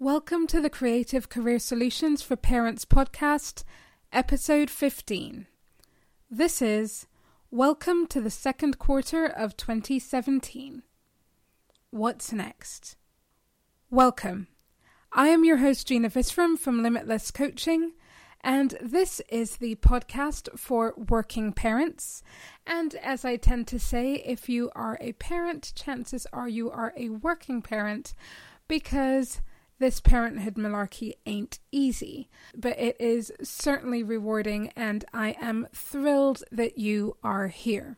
Welcome to the Creative Career Solutions for Parents podcast, episode 15. This is Welcome to the second quarter of 2017. What's next? Welcome. I am your host, Gina Visram from Limitless Coaching, and this is the podcast for working parents. And as I tend to say, if you are a parent, chances are you are a working parent because this parenthood malarkey ain't easy, but it is certainly rewarding, and I am thrilled that you are here.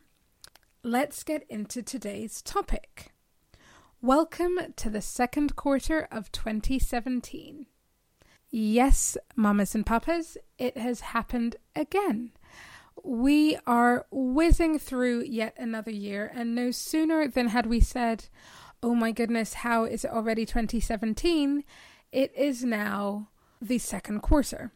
Let's get into today's topic. Welcome to the second quarter of 2017. Yes, mamas and papas, it has happened again. We are whizzing through yet another year, and no sooner than had we said, oh my goodness, how is it already 2017? It is now the second quarter.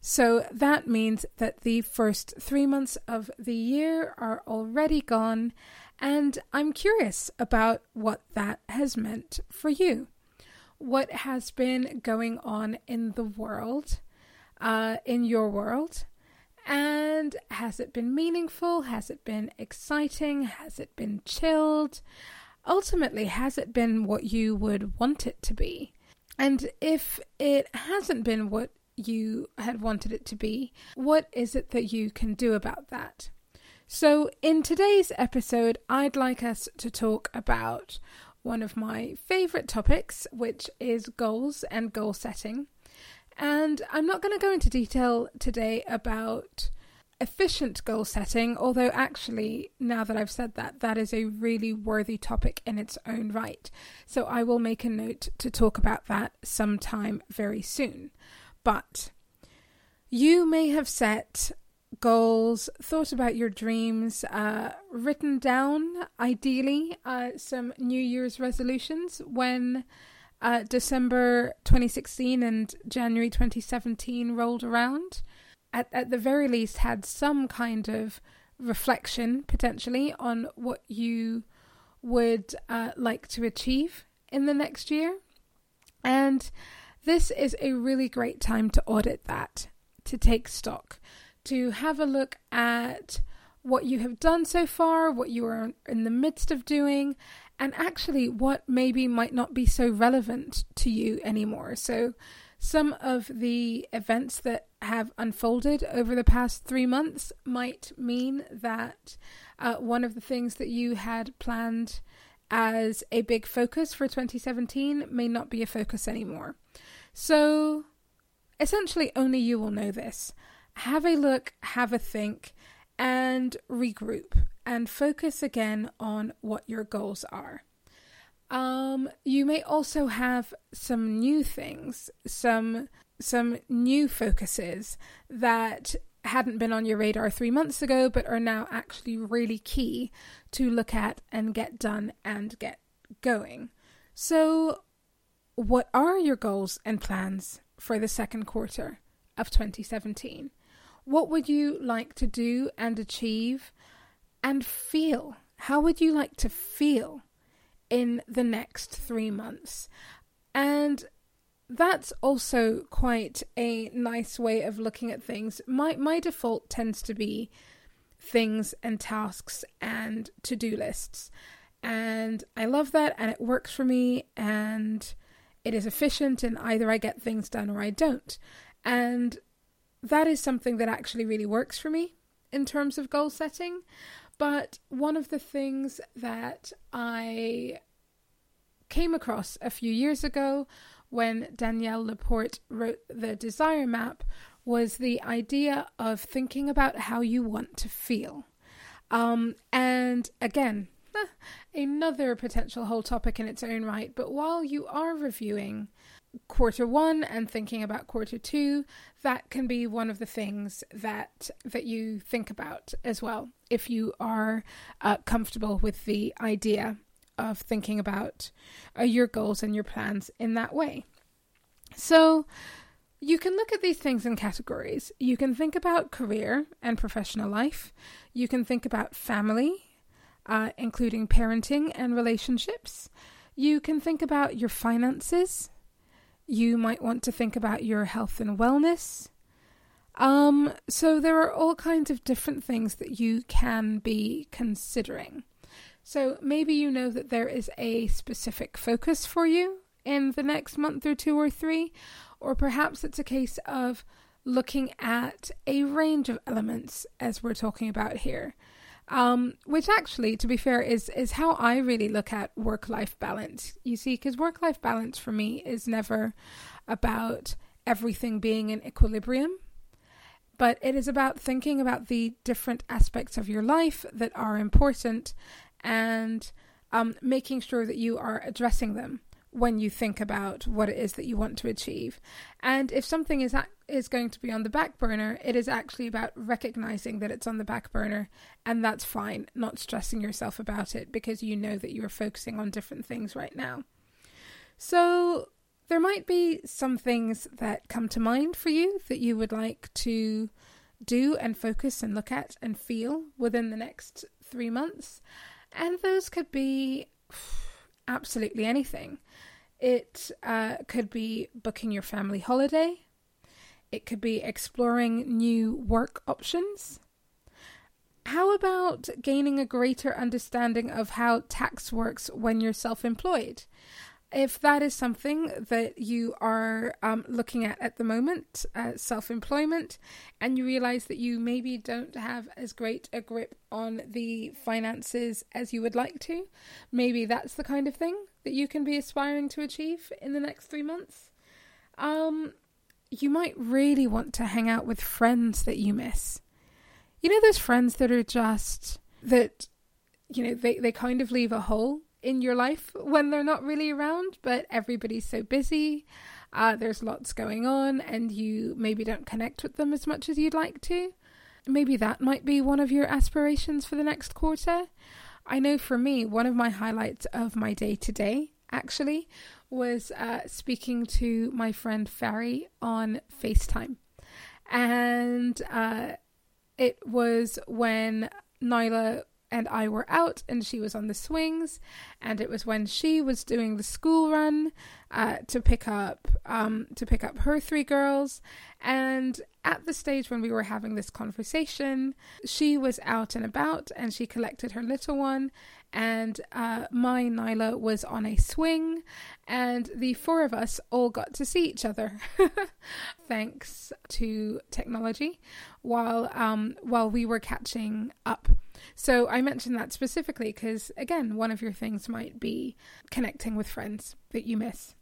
So that means that the first three months of the year are already gone, and I'm curious about what that has meant for you. What has been going on in the world, uh, in your world, and has it been meaningful? Has it been exciting? Has it been chilled? Ultimately, has it been what you would want it to be? And if it hasn't been what you had wanted it to be, what is it that you can do about that? So, in today's episode, I'd like us to talk about one of my favorite topics, which is goals and goal setting. And I'm not going to go into detail today about efficient goal setting, although actually, now that I've said that, that is a really worthy topic in its own right. So I will make a note to talk about that sometime very soon. But you may have set goals, thought about your dreams, uh, written down, ideally, uh, some New Year's resolutions when. Uh, December 2016 and January 2017 rolled around at, at the very least had some kind of reflection potentially on what you would uh, like to achieve in the next year. And this is a really great time to audit that, to take stock, to have a look at what you have done so far, what you are in the midst of doing, and actually what maybe might not be so relevant to you anymore. So, some of the events that have unfolded over the past three months might mean that uh, one of the things that you had planned as a big focus for 2017 may not be a focus anymore. So, essentially, only you will know this. Have a look, have a think, and regroup and focus again on what your goals are. Um, you may also have some new things, some some new focuses that hadn't been on your radar three months ago, but are now actually really key to look at and get done and get going. So, what are your goals and plans for the second quarter of 2017? What would you like to do and achieve and feel? How would you like to feel in the next three months. And that's also quite a nice way of looking at things. My my default tends to be things and tasks and to-do lists. And I love that and it works for me and it is efficient and either I get things done or I don't. And that is something that actually really works for me in terms of goal setting. But one of the things that I came across a few years ago when Danielle Laporte wrote the Desire Map was the idea of thinking about how you want to feel. Um, and again, another potential whole topic in its own right. But while you are reviewing quarter one and thinking about quarter two, that can be one of the things that that you think about as well. If you are uh, comfortable with the idea of thinking about uh, your goals and your plans in that way. So, you can look at these things in categories. You can think about career and professional life. You can think about family, uh, including parenting and relationships. You can think about your finances, You might want to think about your health and wellness. Um, so there are all kinds of different things that you can be considering. So maybe you know that there is a specific focus for you in the next month or two or three, or perhaps it's a case of looking at a range of elements as we're talking about here. Um, which actually, to be fair, is is how I really look at work life balance. You see, because work life balance for me is never about everything being in equilibrium, but it is about thinking about the different aspects of your life that are important and um, making sure that you are addressing them when you think about what it is that you want to achieve. And if something is is going to be on the back burner, it is actually about recognizing that it's on the back burner and that's fine, not stressing yourself about it because you know that you are focusing on different things right now. So there might be some things that come to mind for you that you would like to do and focus and look at and feel within the next 3 months. And those could be absolutely anything. It uh, could be booking your family holiday. It could be exploring new work options. How about gaining a greater understanding of how tax works when you're self employed? if that is something that you are um, looking at at the moment, uh, self employment, and you realize that you maybe don't have as great a grip on the finances as you would like to, maybe that's the kind of thing that you can be aspiring to achieve in the next three months. Um, you might really want to hang out with friends that you miss. You know, those friends that are just, that, you know, they, they kind of leave a hole in your life when they're not really around, but everybody's so busy. Uh, there's lots going on, and you maybe don't connect with them as much as you'd like to. Maybe that might be one of your aspirations for the next quarter. I know for me, one of my highlights of my day today actually was uh, speaking to my friend Farry on FaceTime. And uh, it was when Nyla and I were out and she was on the swings and it was when she was doing the school run uh, to pick up um, to pick up her three girls and at the stage when we were having this conversation she was out and about and she collected her little one and uh, my Nyla was on a swing, and the four of us all got to see each other, thanks to technology, while um, while we were catching up. So I mentioned that specifically because, again, one of your things might be connecting with friends that you miss.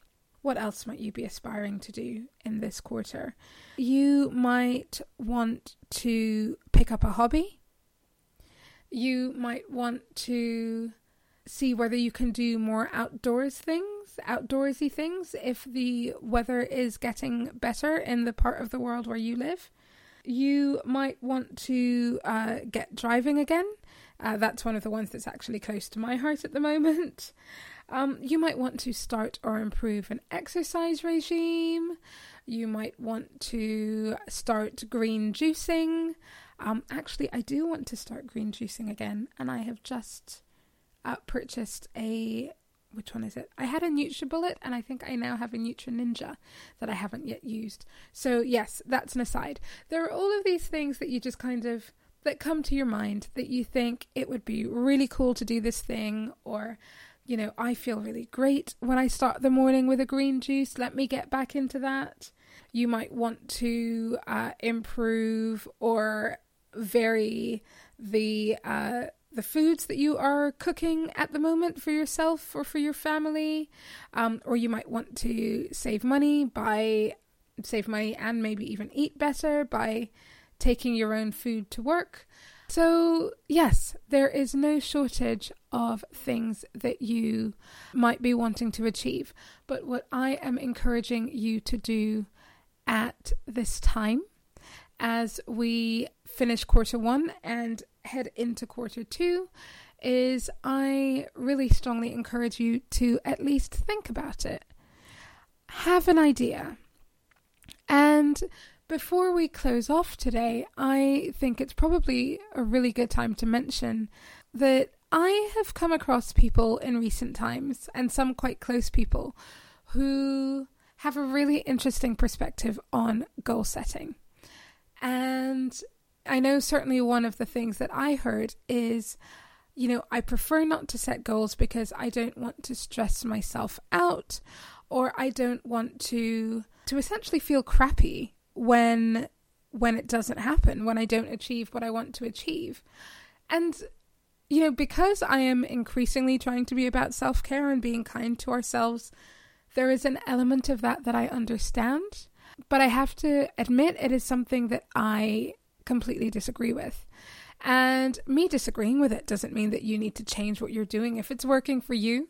What else might you be aspiring to do in this quarter? You might want to pick up a hobby you might want to see whether you can do more outdoors things, outdoorsy things, if the weather is getting better in the part of the world where you live. You might want to uh, get driving again. Uh, that's one of the ones that's actually close to my heart at the moment. Um, you might want to start or improve an exercise regime. You might want to start green juicing. Um, actually, I do want to start green juicing again, and I have just uh, purchased a. Which one is it? I had a NutriBullet, and I think I now have a Nutri Ninja that I haven't yet used. So yes, that's an aside. There are all of these things that you just kind of that come to your mind that you think it would be really cool to do this thing, or you know, I feel really great when I start the morning with a green juice. Let me get back into that. You might want to uh, improve or vary the uh, the foods that you are cooking at the moment for yourself or for your family, um, or you might want to save money by save money and maybe even eat better by taking your own food to work. So, yes, there is no shortage of things that you might be wanting to achieve. But what I am encouraging you to do at this time, as we finish quarter one and head into quarter two is I really strongly encourage you to at least think about it. Have an idea. And before we close off today, I think it's probably a really good time to mention that I have come across people in recent times, and some quite close people, who have a really interesting perspective on goal setting. And I know certainly one of the things that I heard is, you know, I prefer not to set goals because I don't want to stress myself out or I don't want to to essentially feel crappy when when it doesn't happen, when I don't achieve what I want to achieve. And you know, because I am increasingly trying to be about self-care and being kind to ourselves, there is an element of that that I understand, but I have to admit it is something that I completely disagree with. And me disagreeing with it doesn't mean that you need to change what you're doing if it's working for you.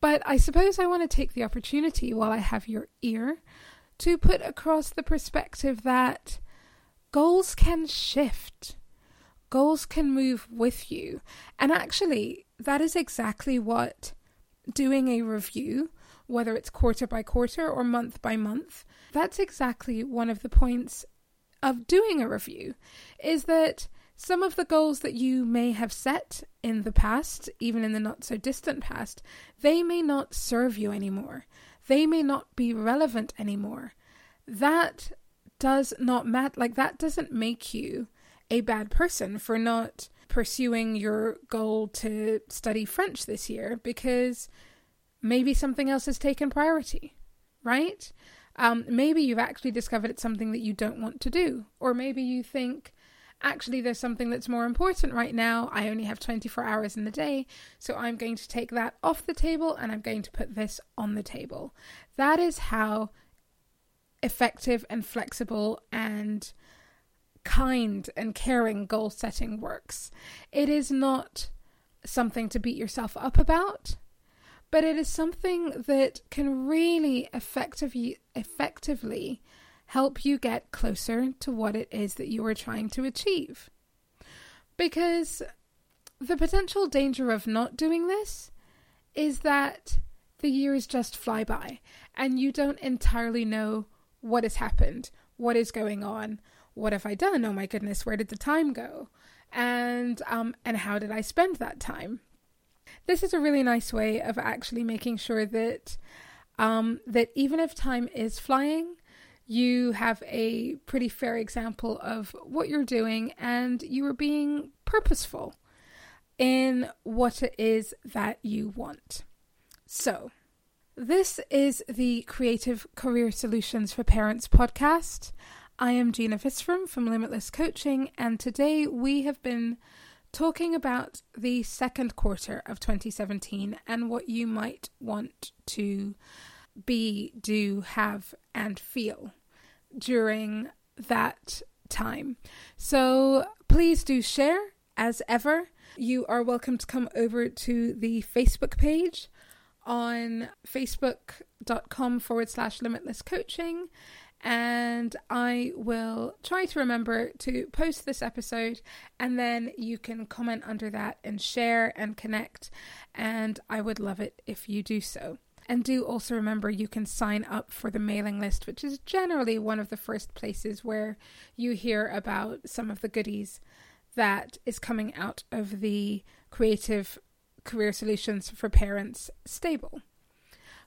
But I suppose I want to take the opportunity while I have your ear to put across the perspective that goals can shift. Goals can move with you. And actually, that is exactly what doing a review, whether it's quarter by quarter or month by month, that's exactly one of the points of doing a review is that some of the goals that you may have set in the past, even in the not so distant past, they may not serve you anymore. They may not be relevant anymore. That does not matter. Like, that doesn't make you a bad person for not pursuing your goal to study French this year because maybe something else has taken priority, right? Um, maybe you've actually discovered it's something that you don't want to do, or maybe you think, actually, there's something that's more important right now. I only have 24 hours in the day, so I'm going to take that off the table and I'm going to put this on the table. That is how effective and flexible and kind and caring goal setting works. It is not something to beat yourself up about but it is something that can really effectively effectively help you get closer to what it is that you are trying to achieve. Because the potential danger of not doing this is that the years just fly by and you don't entirely know what has happened, what is going on, what have I done? Oh my goodness, where did the time go? And um and how did I spend that time? This is a really nice way of actually making sure that um, that even if time is flying, you have a pretty fair example of what you're doing and you are being purposeful in what it is that you want. So, this is the Creative Career Solutions for Parents podcast. I am Gina Visram from Limitless Coaching, and today we have been talking about the second quarter of 2017 and what you might want to be, do, have, and feel during that time. So please do share as ever. You are welcome to come over to the Facebook page on facebook.com forward slash limitless coaching and I will try to remember to post this episode and then you can comment under that and share and connect and I would love it if you do so. And do also remember you can sign up for the mailing list, which is generally one of the first places where you hear about some of the goodies that is coming out of the Creative Career Solutions for Parents stable.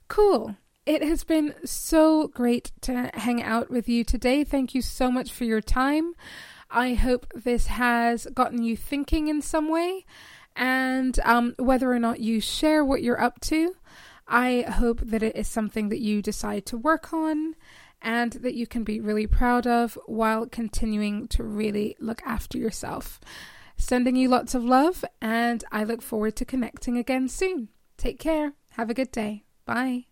Cool. It has been so great to hang out with you today. Thank you so much for your time. I hope this has gotten you thinking in some way. And um, whether or not you share what you're up to, I hope that it is something that you decide to work on and that you can be really proud of while continuing to really look after yourself. Sending you lots of love, and I look forward to connecting again soon. Take care. Have a good day. Bye.